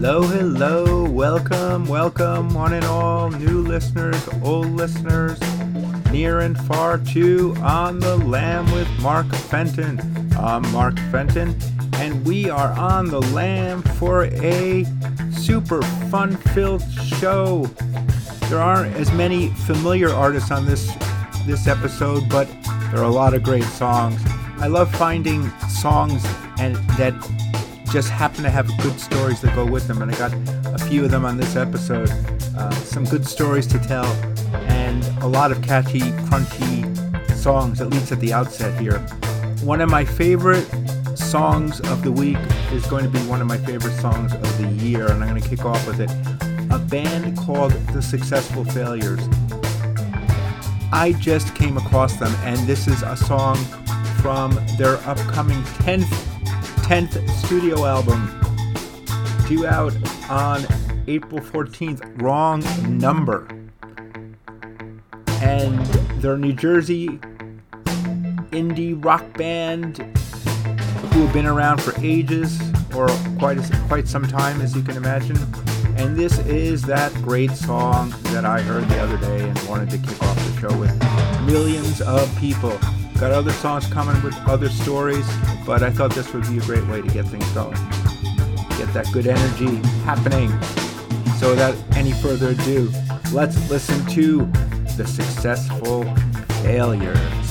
Hello, hello, welcome, welcome, one and all, new listeners, old listeners, near and far to On the Lam with Mark Fenton. I'm Mark Fenton, and we are on the Lam for a super fun filled show. There aren't as many familiar artists on this this episode, but there are a lot of great songs. I love finding songs and that just happen to have good stories that go with them, and I got a few of them on this episode. Uh, some good stories to tell, and a lot of catchy, crunchy songs, at least at the outset here. One of my favorite songs of the week is going to be one of my favorite songs of the year, and I'm going to kick off with it. A band called The Successful Failures. I just came across them, and this is a song from their upcoming 10th 10th studio album, due out on April 14th. Wrong number. And they're a New Jersey indie rock band who have been around for ages, or quite quite some time, as you can imagine. And this is that great song that I heard the other day and wanted to kick off the show with. Millions of people Got other songs coming with other stories, but I thought this would be a great way to get things going. Get that good energy happening. So without any further ado, let's listen to The Successful Failures.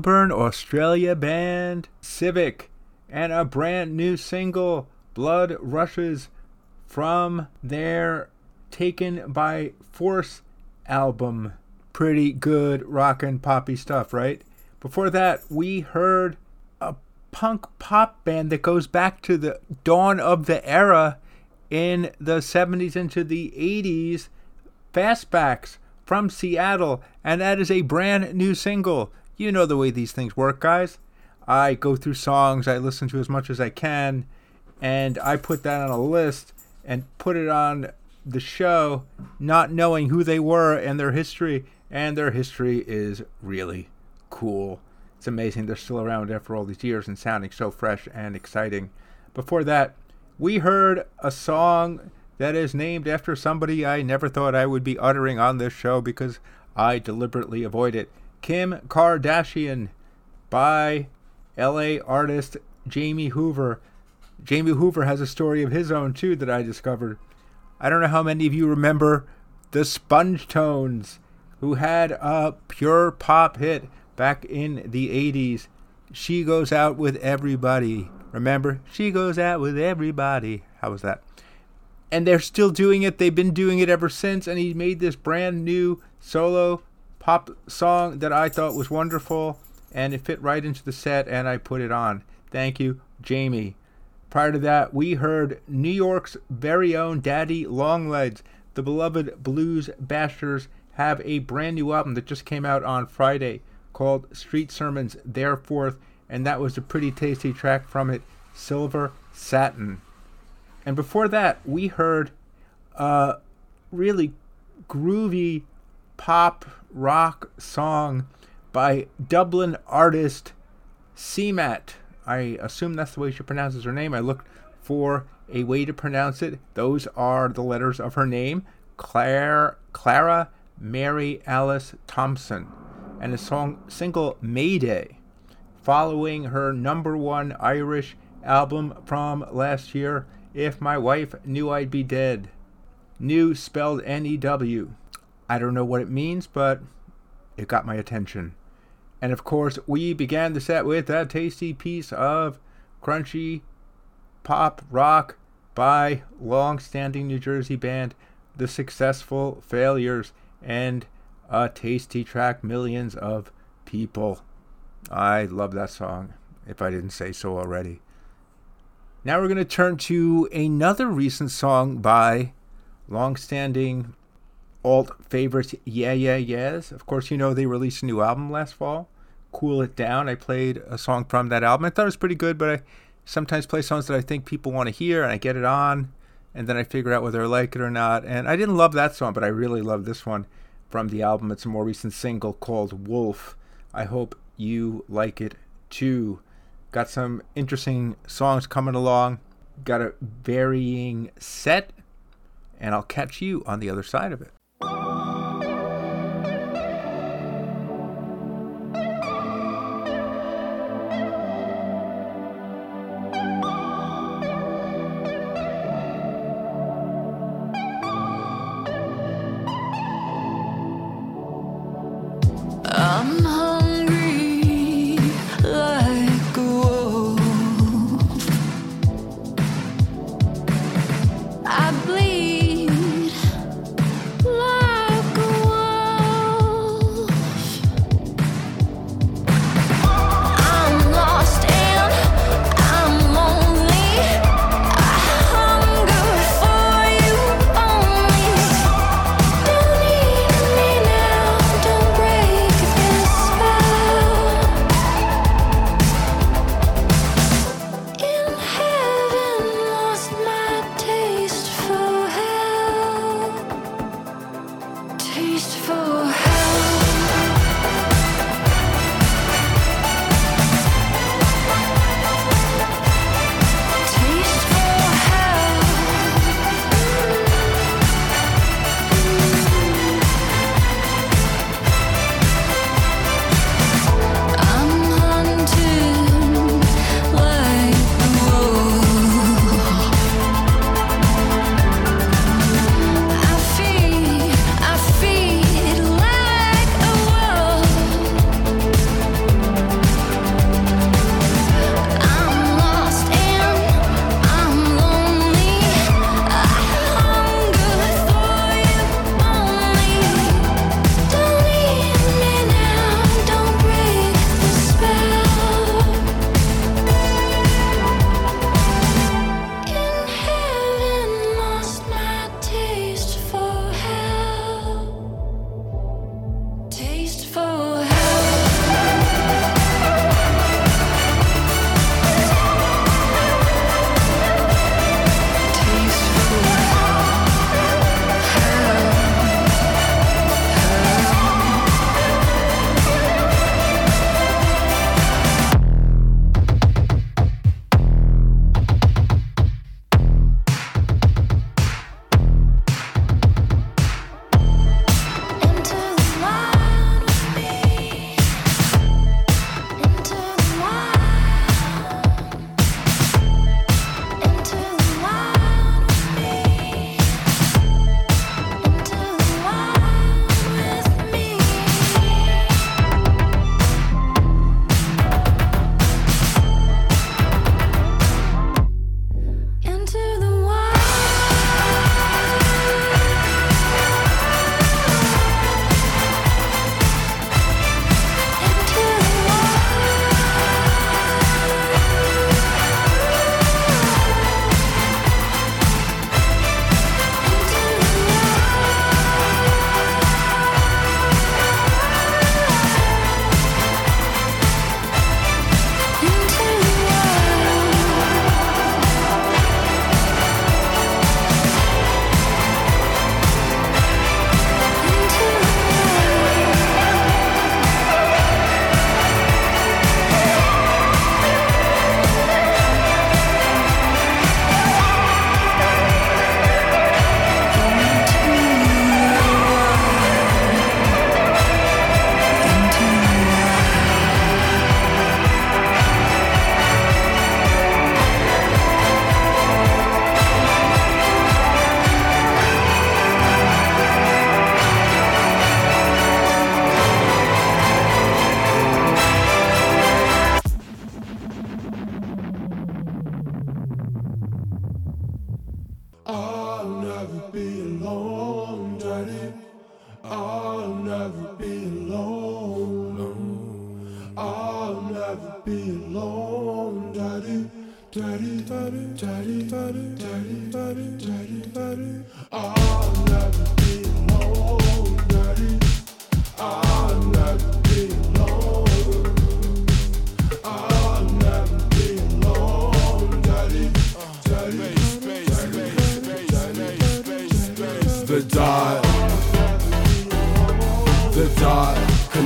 Melbourne, Australia band Civic and a brand new single, Blood Rushes, from their Taken by Force album. Pretty good rockin' poppy stuff, right? Before that, we heard a punk pop band that goes back to the dawn of the era in the 70s into the 80s, Fastbacks from Seattle, and that is a brand new single. You know the way these things work, guys. I go through songs, I listen to as much as I can, and I put that on a list and put it on the show, not knowing who they were and their history, and their history is really cool. It's amazing they're still around after all these years and sounding so fresh and exciting. Before that, we heard a song that is named after somebody I never thought I would be uttering on this show because I deliberately avoid it. Kim Kardashian by LA artist Jamie Hoover. Jamie Hoover has a story of his own too that I discovered. I don't know how many of you remember the Spongetones, who had a pure pop hit back in the 80s. She goes out with everybody. Remember? She goes out with everybody. How was that? And they're still doing it. They've been doing it ever since. And he made this brand new solo pop song that I thought was wonderful. And it fit right into the set. And I put it on. Thank you, Jamie. Prior to that, we heard New York's very own Daddy Long Legs. The beloved Blues Bashers have a brand new album that just came out on Friday called Street Sermons Thereforth, and that was a pretty tasty track from it, Silver Satin. And before that, we heard a really groovy pop rock song by Dublin artist CMAT. I assume that's the way she pronounces her name. I looked for a way to pronounce it. Those are the letters of her name, Claire Clara Mary Alice Thompson, and the song single Mayday, following her number one Irish album from last year, If My Wife New I'd Be Dead. New spelled N E W. I don't know what it means, but it got my attention. And of course, we began the set with a tasty piece of crunchy pop rock by long standing New Jersey band The Successful Failures and a tasty track, Millions of People. I love that song, if I didn't say so already. Now we're going to turn to another recent song by long standing alt favorites Yeah Yeah Yeahs. Of course, you know they released a new album last fall, Cool It Down. I played a song from that album. I thought it was pretty good, but I sometimes play songs that I think people want to hear and I get it on and then I figure out whether I like it or not. And I didn't love that song, but I really love this one from the album. It's a more recent single called Wolf. I hope you like it too. Got some interesting songs coming along. Got a varying set, and I'll catch you on the other side of it. Thank you.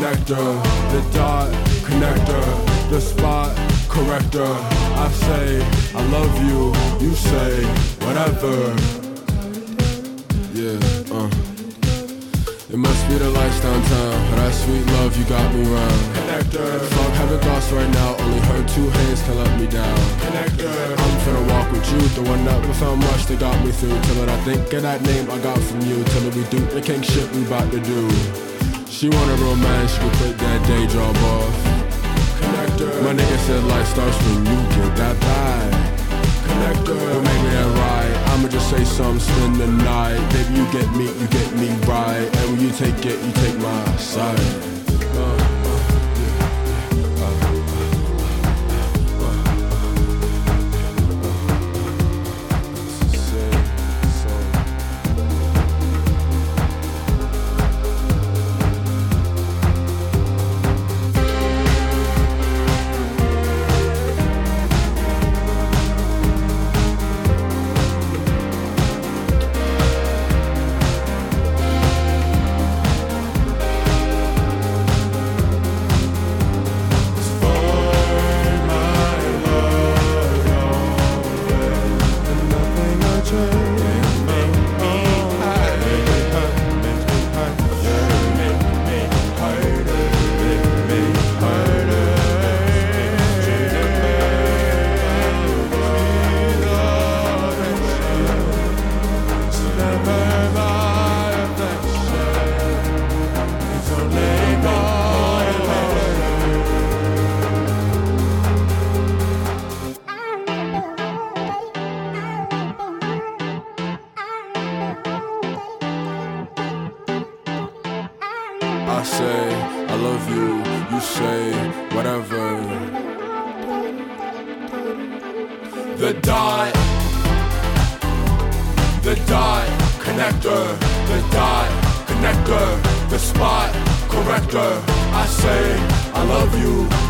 Connector, the dot connector, the spot corrector. I say I love you, you say whatever. Yeah, uh. It must be the lights downtown. But that sweet love, you got me round. Connector. Fuck having thoughts right now. Only her two hands can let me down. Connector. I'm finna walk with you. The one that found much that got me through. Till it I think of that name I got from you. Till it we do the king shit we bout to do. She wanted romance, she could quit that day job off. My nigga said life starts when you get that bag. Connector. Well, maybe that right. I'ma just say something, spend the night. Baby, you get me, you get me right. And when you take it, you take my side.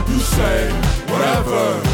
You, say whatever.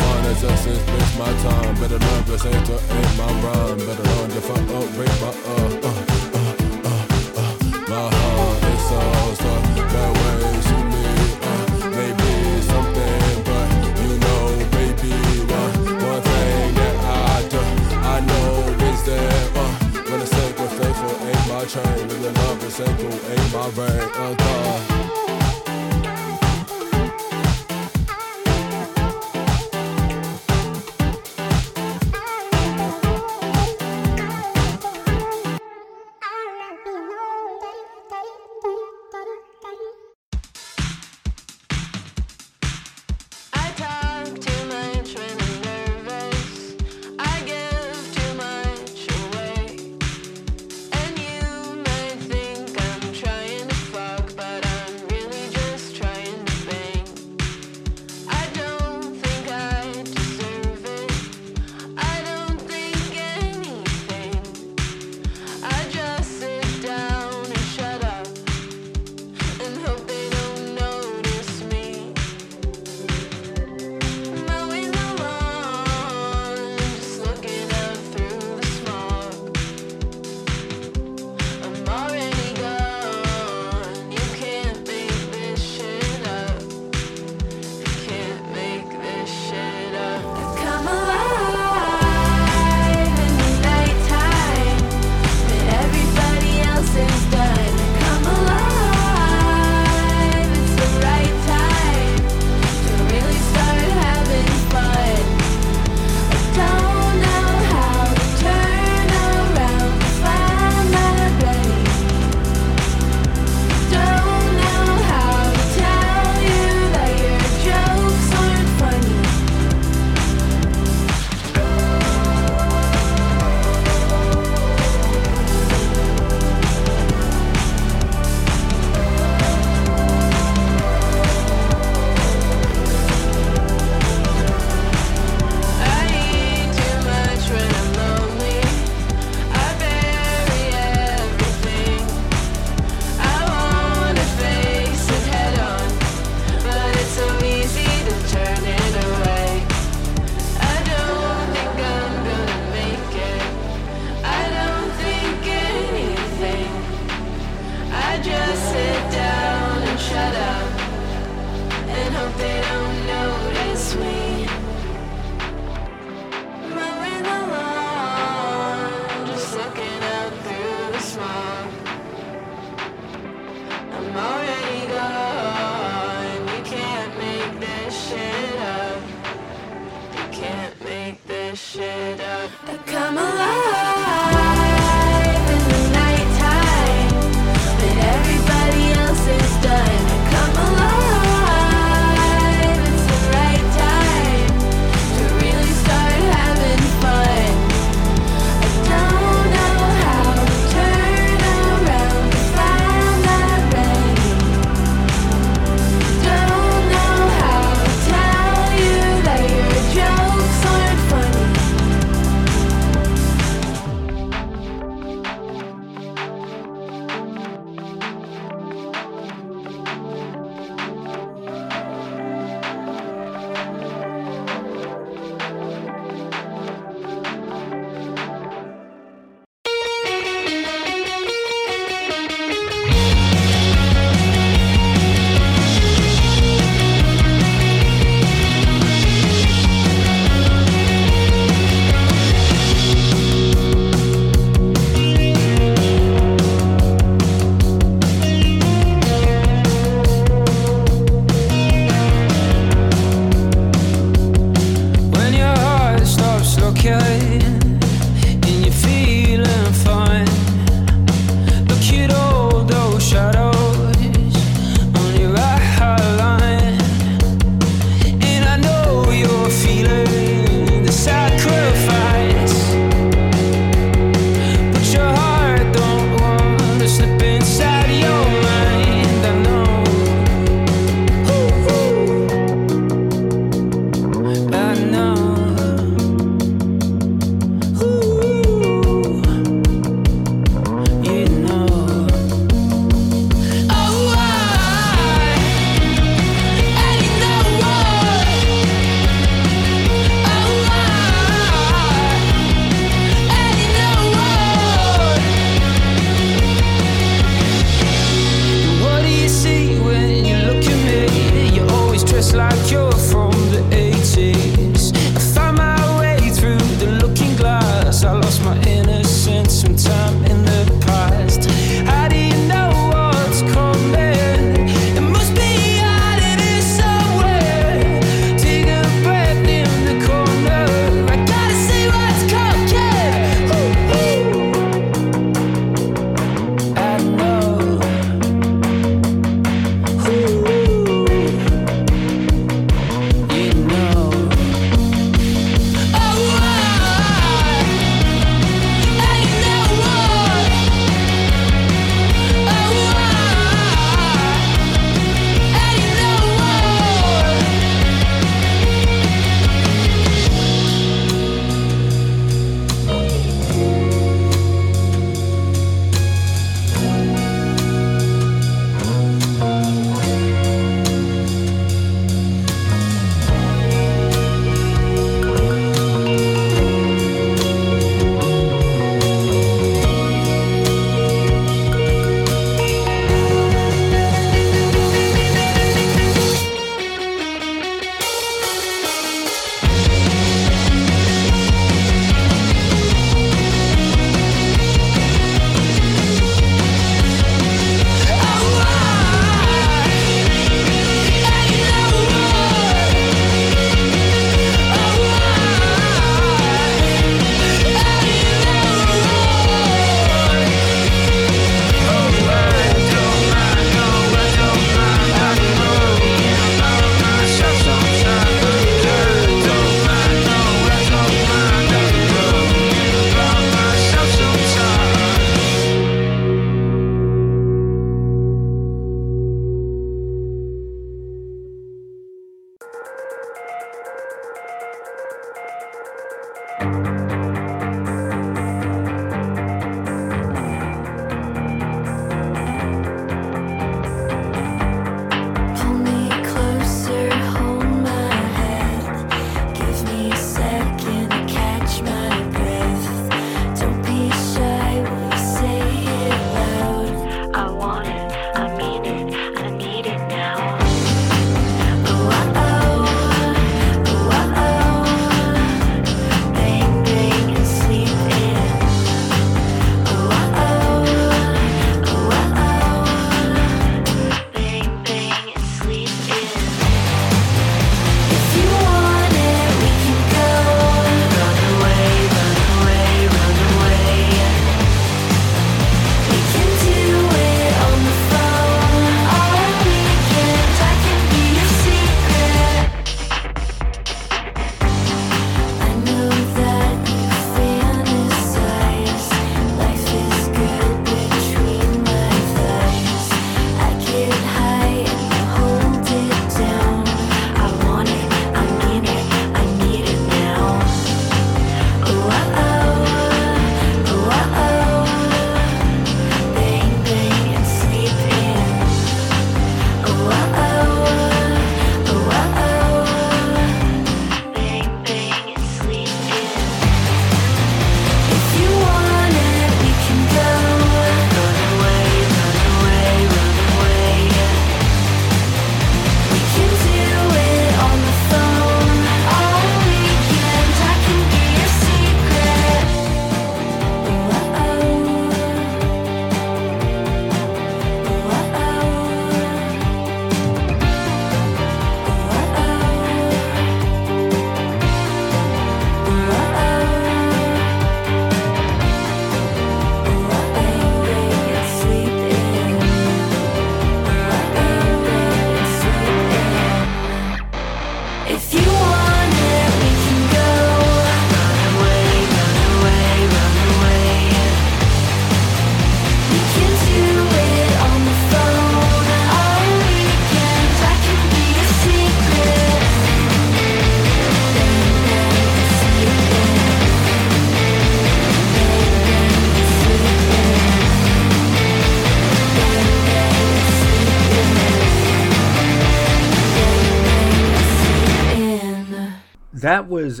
That was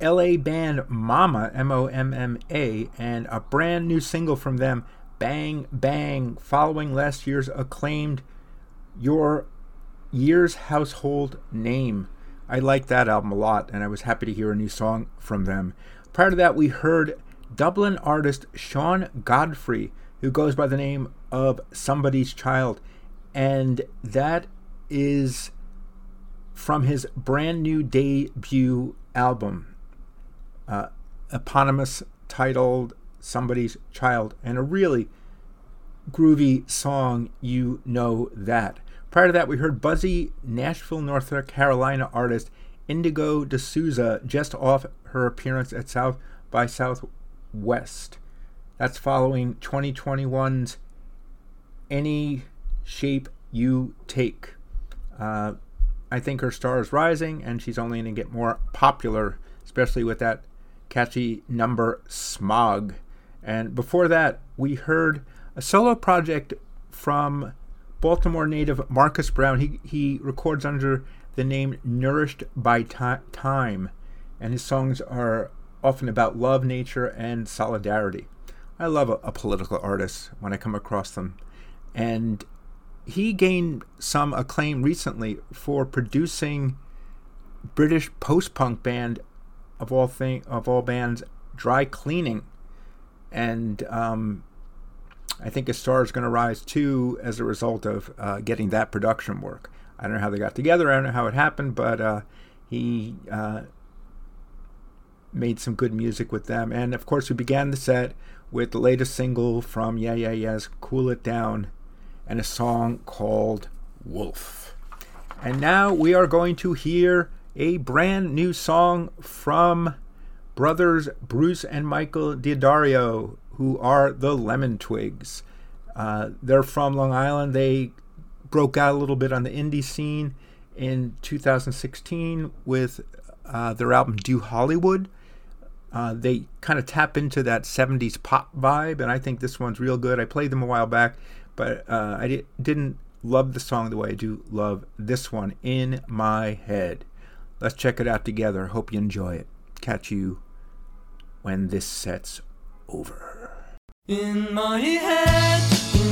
LA band Momma, M O M M A, and a brand new single from them, Bang Bang, following last year's acclaimed Your Year's Household Name. I like that album a lot, and I was happy to hear a new song from them. Prior to that, we heard Dublin artist Sean Godfrey, who goes by the name of Somebody's Child, and that is from his brand new debut album, uh, eponymous titled Somebody's Child, and a really groovy song, You Know That. Prior to that, we heard buzzy Asheville, North Carolina artist Indigo De Souza just off her appearance at South by Southwest. That's following 2021's Any Shape You Take. Uh, I think her star is rising, and she's only going to get more popular, especially with that catchy number Smog. And before that, we heard a solo project from Baltimore native Marcus Brown. He, he records under the name Nourished by Time, and his songs are often about love, nature, and solidarity. I love a, a political artist when I come across them. And he gained some acclaim recently for producing British post-punk band of all thing of all bands, Dry Cleaning, and um, I think his star is going to rise too as a result of uh, getting that production work. I don't know how they got together. I don't know how it happened, but uh, he uh, made some good music with them. And of course, we began the set with the latest single from Yeah Yeah Yeahs "Cool It Down." And a song called Wolf. And now we are going to hear a brand new song from brothers Bruce and Michael D'Addario, who are the Lemon Twigs. Uh, they're from Long Island. They broke out a little bit on the indie scene in 2016 with uh, their album Do Hollywood. Uh, they kind of tap into that 70s pop vibe, and I think this one's real good. I played them a while back but uh, I di- didn't love the song the way I do love this one in my head. Let's check it out together. Hope you enjoy it. Catch you when this set's over. In my head,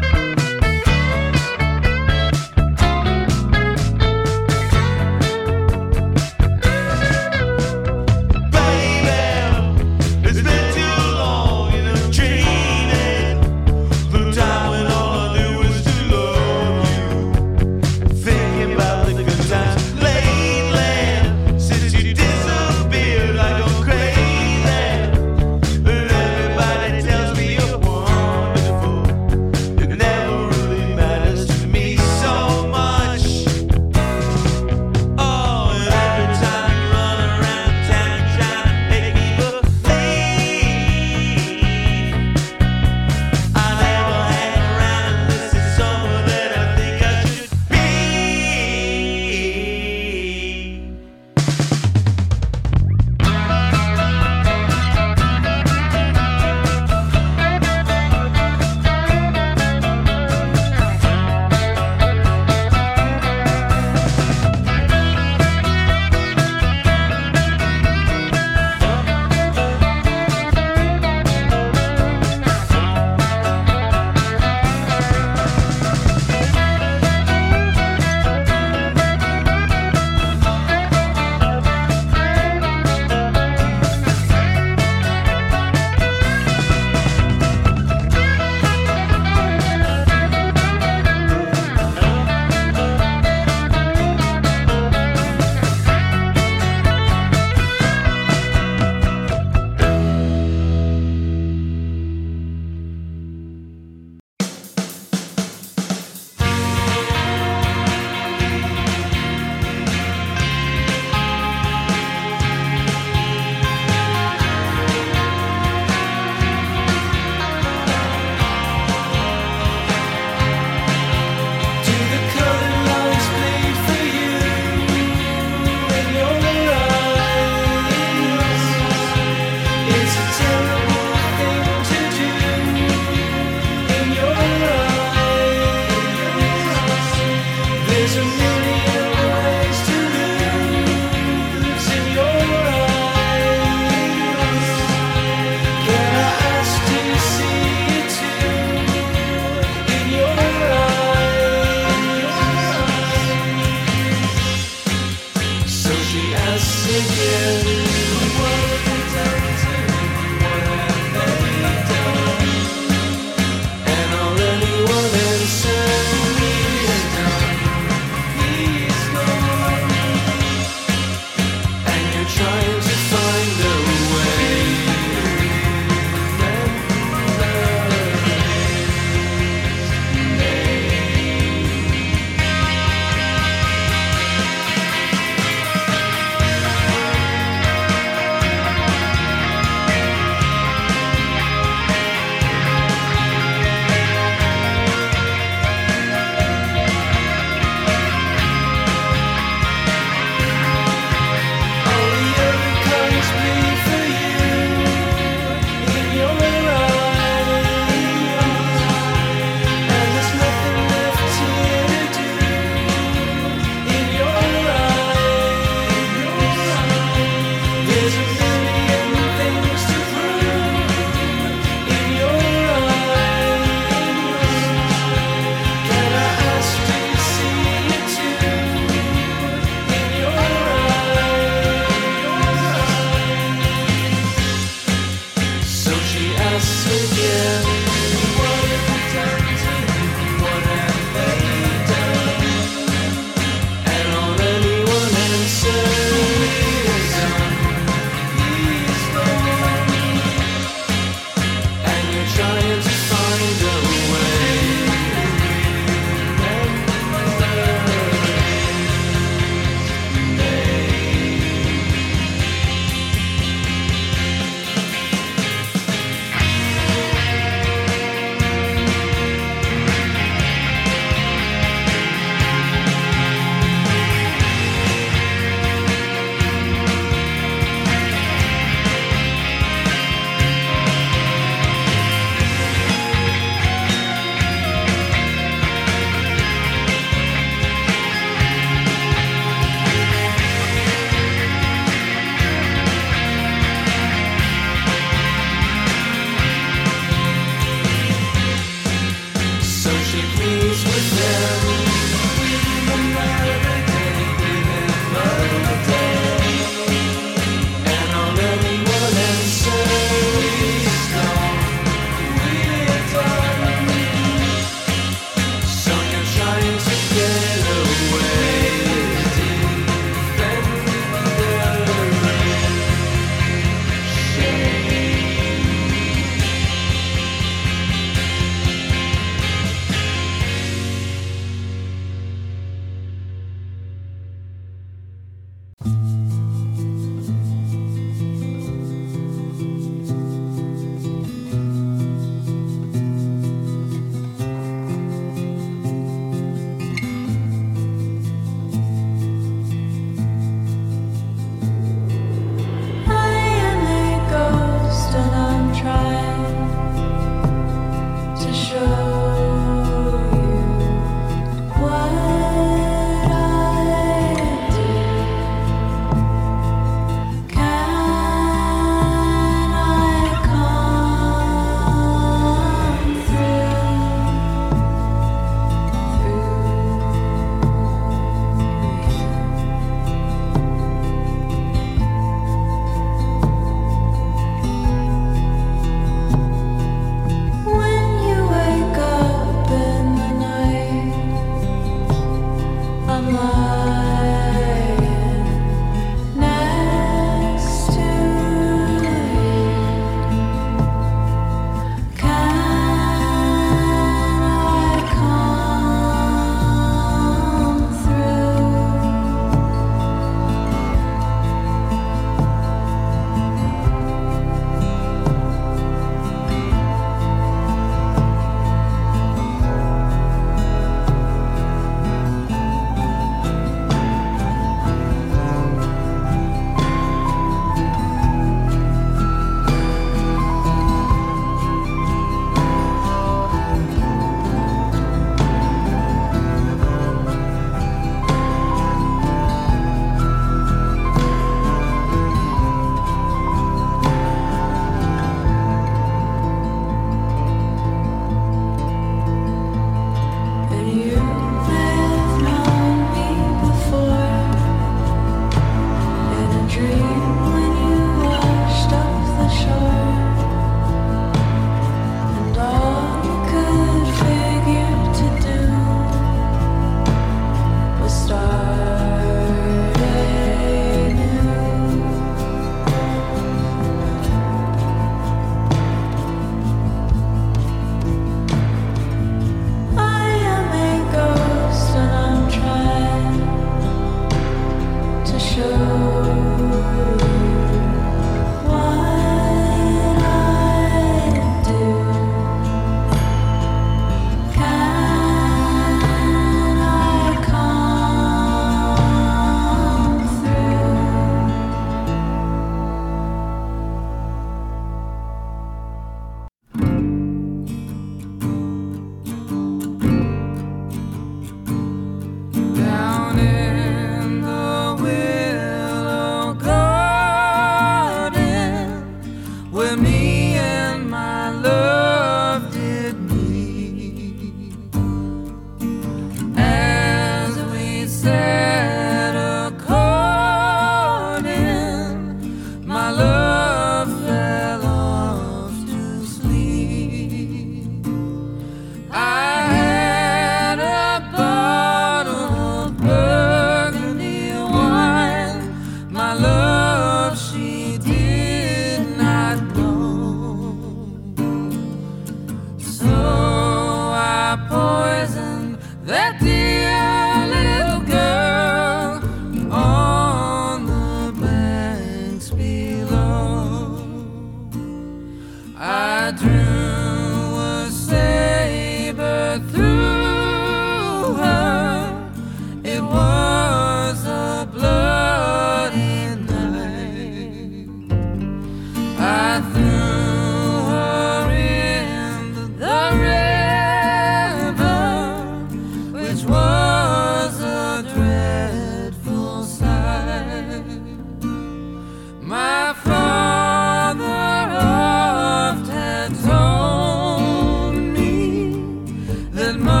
money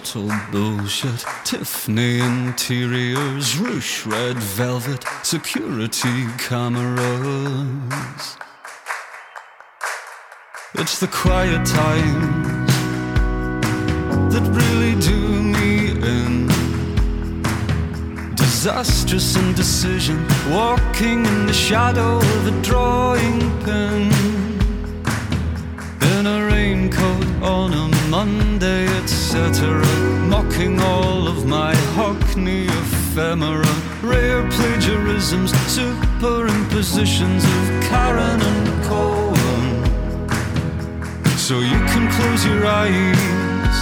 total bullshit. Tiffany interiors, ruche red velvet, security cameras. It's the quiet times that really do me in. Disastrous indecision, walking in the shadow of a drawing pen. In a raincoat on a Monday, etc. Mocking all of my Hockney ephemera. Rare plagiarisms, superimpositions of Karen and Cohen. So you can close your eyes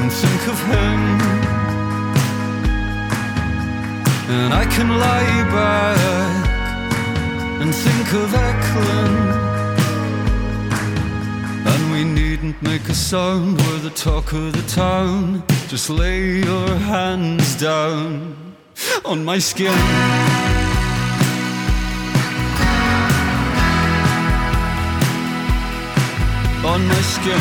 and think of him. And I can lie back and think of Eklund. Make a sound, we're the talk of the town. Just lay your hands down on my skin. On my skin.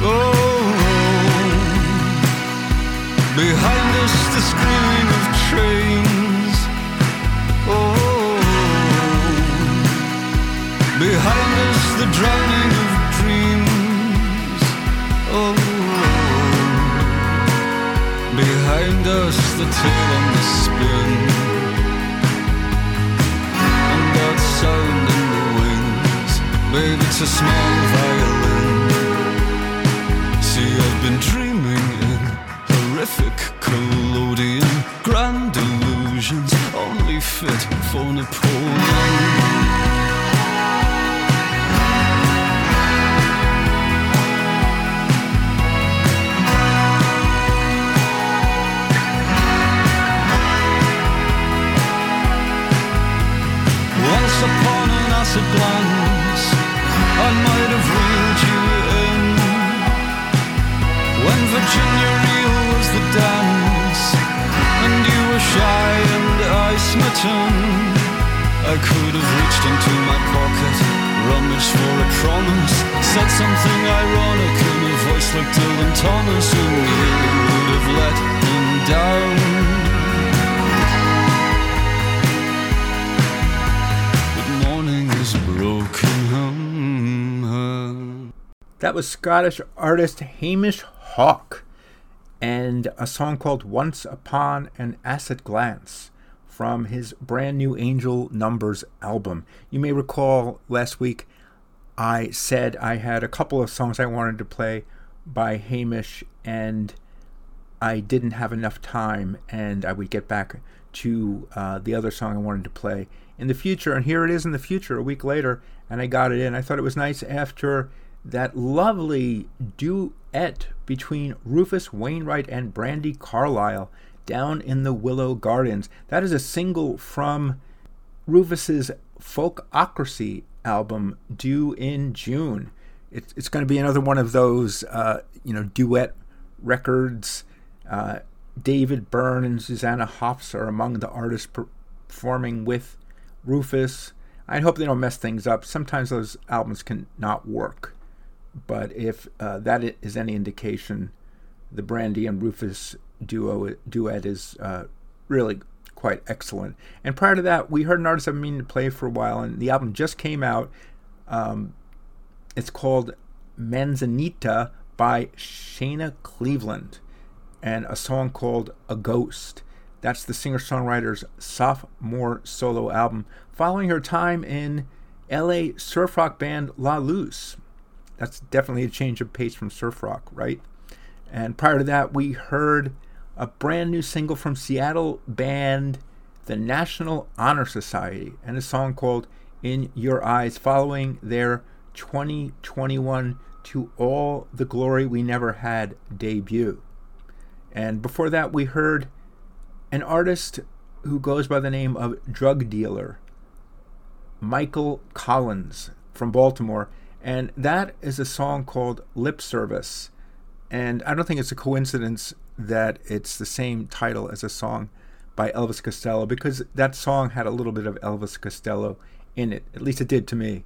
Oh, oh. behind us the screaming of trains. Behind us the drowning of dreams. Oh, behind us the tail on the spin. And that sound in the wings, babe, it's a small violin. See, I've been dreaming in horrific collodion, grand illusions, only fit for Napoleon. An glance, I I might have reeled you in when Virginia Reel was the dance, and you were shy and I smitten. I could have reached into my pocket, rummaged for a promise, said something ironic in a voice like Dylan Thomas, and you would have let him down. That was Scottish artist Hamish Hawk and a song called Once Upon an Acid Glance from his brand new Angel Numbers album. You may recall last week I said I had a couple of songs I wanted to play by Hamish and I didn't have enough time and I would get back to uh, the other song I wanted to play in the future. And here it is in the future, a week later, and I got it in. I thought it was nice after that lovely duet between Rufus Wainwright and Brandi Carlile down in the Willow Gardens. That is a single from Rufus's Folkocracy album due in June. It's, it's going to be another one of those, uh, you know, duet records. Uh, David Byrne and Susanna Hoffs are among the artists performing with Rufus. I hope they don't mess things up. Sometimes those albums can not work. But if uh, that is any indication, the Brandi and Rufus duo duet is uh, really quite excellent. And prior to that, we heard an artist I've been meaning to play for a while, and the album just came out. Um, it's called Manzanita by Shana Cleveland, and a song called A Ghost. That's the singer songwriter's sophomore solo album, following her time in LA surf rock band La Luz. That's definitely a change of pace from surf rock, right? And prior to that, we heard a brand new single from Seattle band the National Honor Society and a song called In Your Eyes, following their 2021 To All the Glory We Never Had debut. And before that, we heard an artist who goes by the name of Drugdealer, Michael Collins from Baltimore. And that is a song called Lip Service. And I don't think it's a coincidence that it's the same title as a song by Elvis Costello because that song had a little bit of Elvis Costello in it. At least it did to me.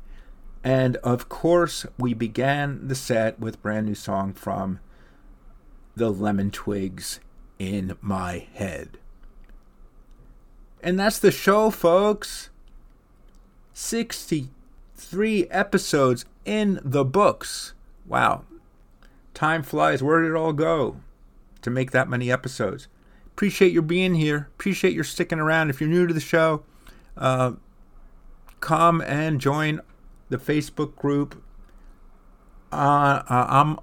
And of course, we began the set with brand new song from the Lemon Twigs in my head. And that's the show, folks. 63 episodes in the books. Wow. Time flies. Where did it all go to make that many episodes? Appreciate your being here. Appreciate your sticking around. If you're new to the show, uh, come and join the Facebook group. Uh, uh, I'm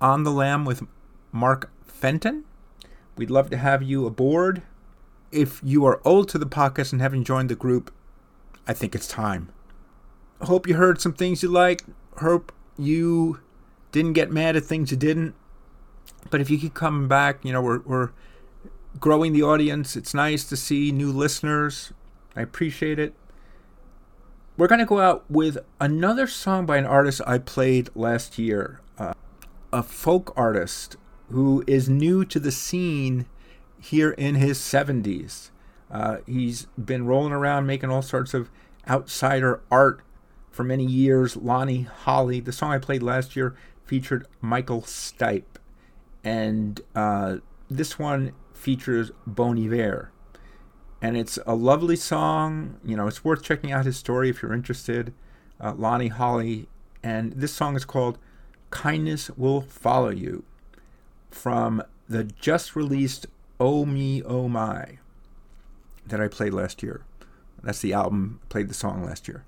on the lam with Mark Fenton. We'd love to have you aboard. If you are old to the podcast and haven't joined the group, I think it's time. Hope you heard some things you liked. Hope you didn't get mad at things you didn't. But if you keep coming back, you know, we're, we're growing the audience. It's nice to see new listeners. I appreciate it. We're going to go out with another song by an artist I played last year, uh, a folk artist who is new to the scene here in his 70s. Uh, he's been rolling around making all sorts of outsider art for many years. Lonnie Holley, the song I played last year, featured Michael Stipe. And uh, this one features Bon Iver. And it's a lovely song. You know, it's worth checking out his story if you're interested. Uh, Lonnie Holley. And this song is called Kindness Will Follow You from the just released Oh Me Oh My that I played last year. That's the album, played the song last year.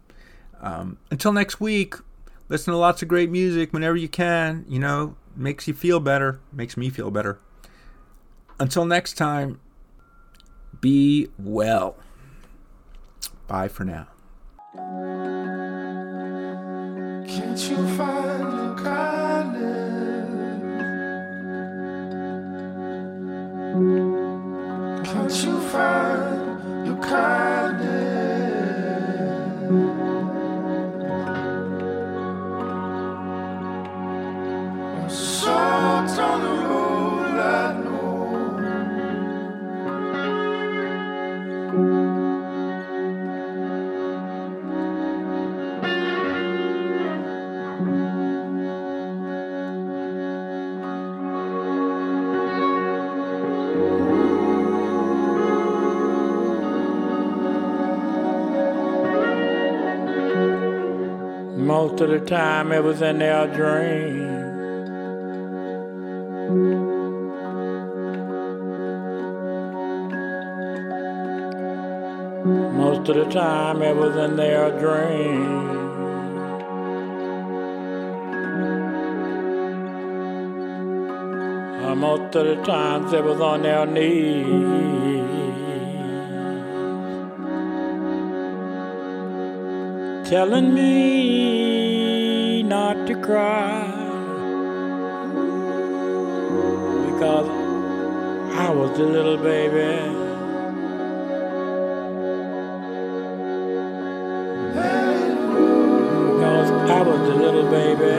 Um, until next week, listen to lots of great music whenever you can. You know, makes you feel better, makes me feel better. Until next time, be well. Bye for now. Most of the time it was in their dream. Most of the time it was in their dream. Uh, Most of the times it was on their knees. telling me not to cry because I was the little baby. Because I was the little baby.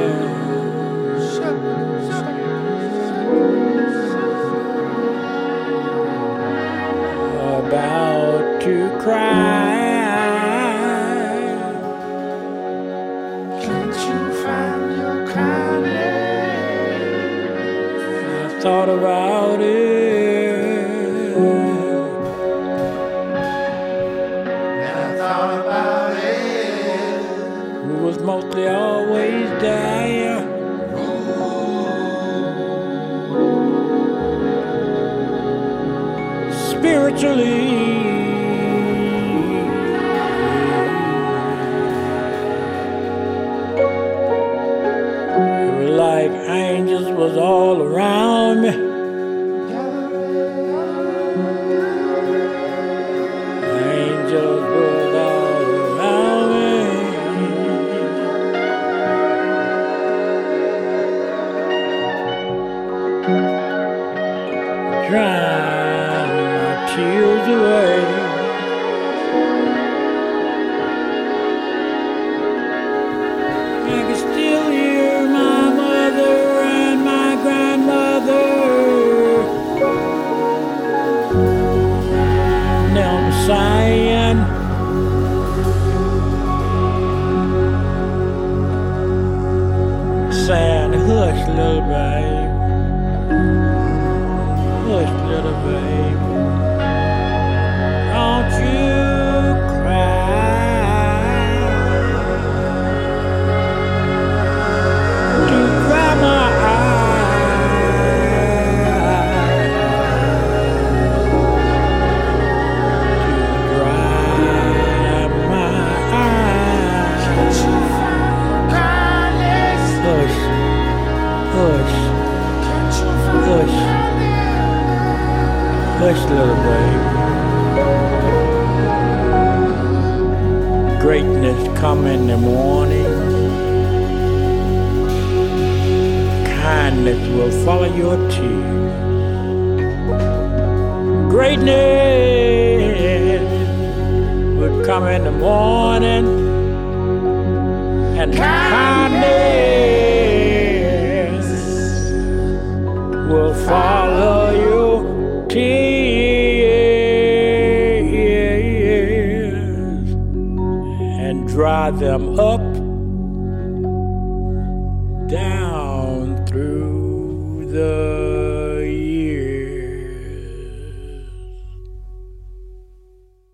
About to cry. Spiritually, like angels was all around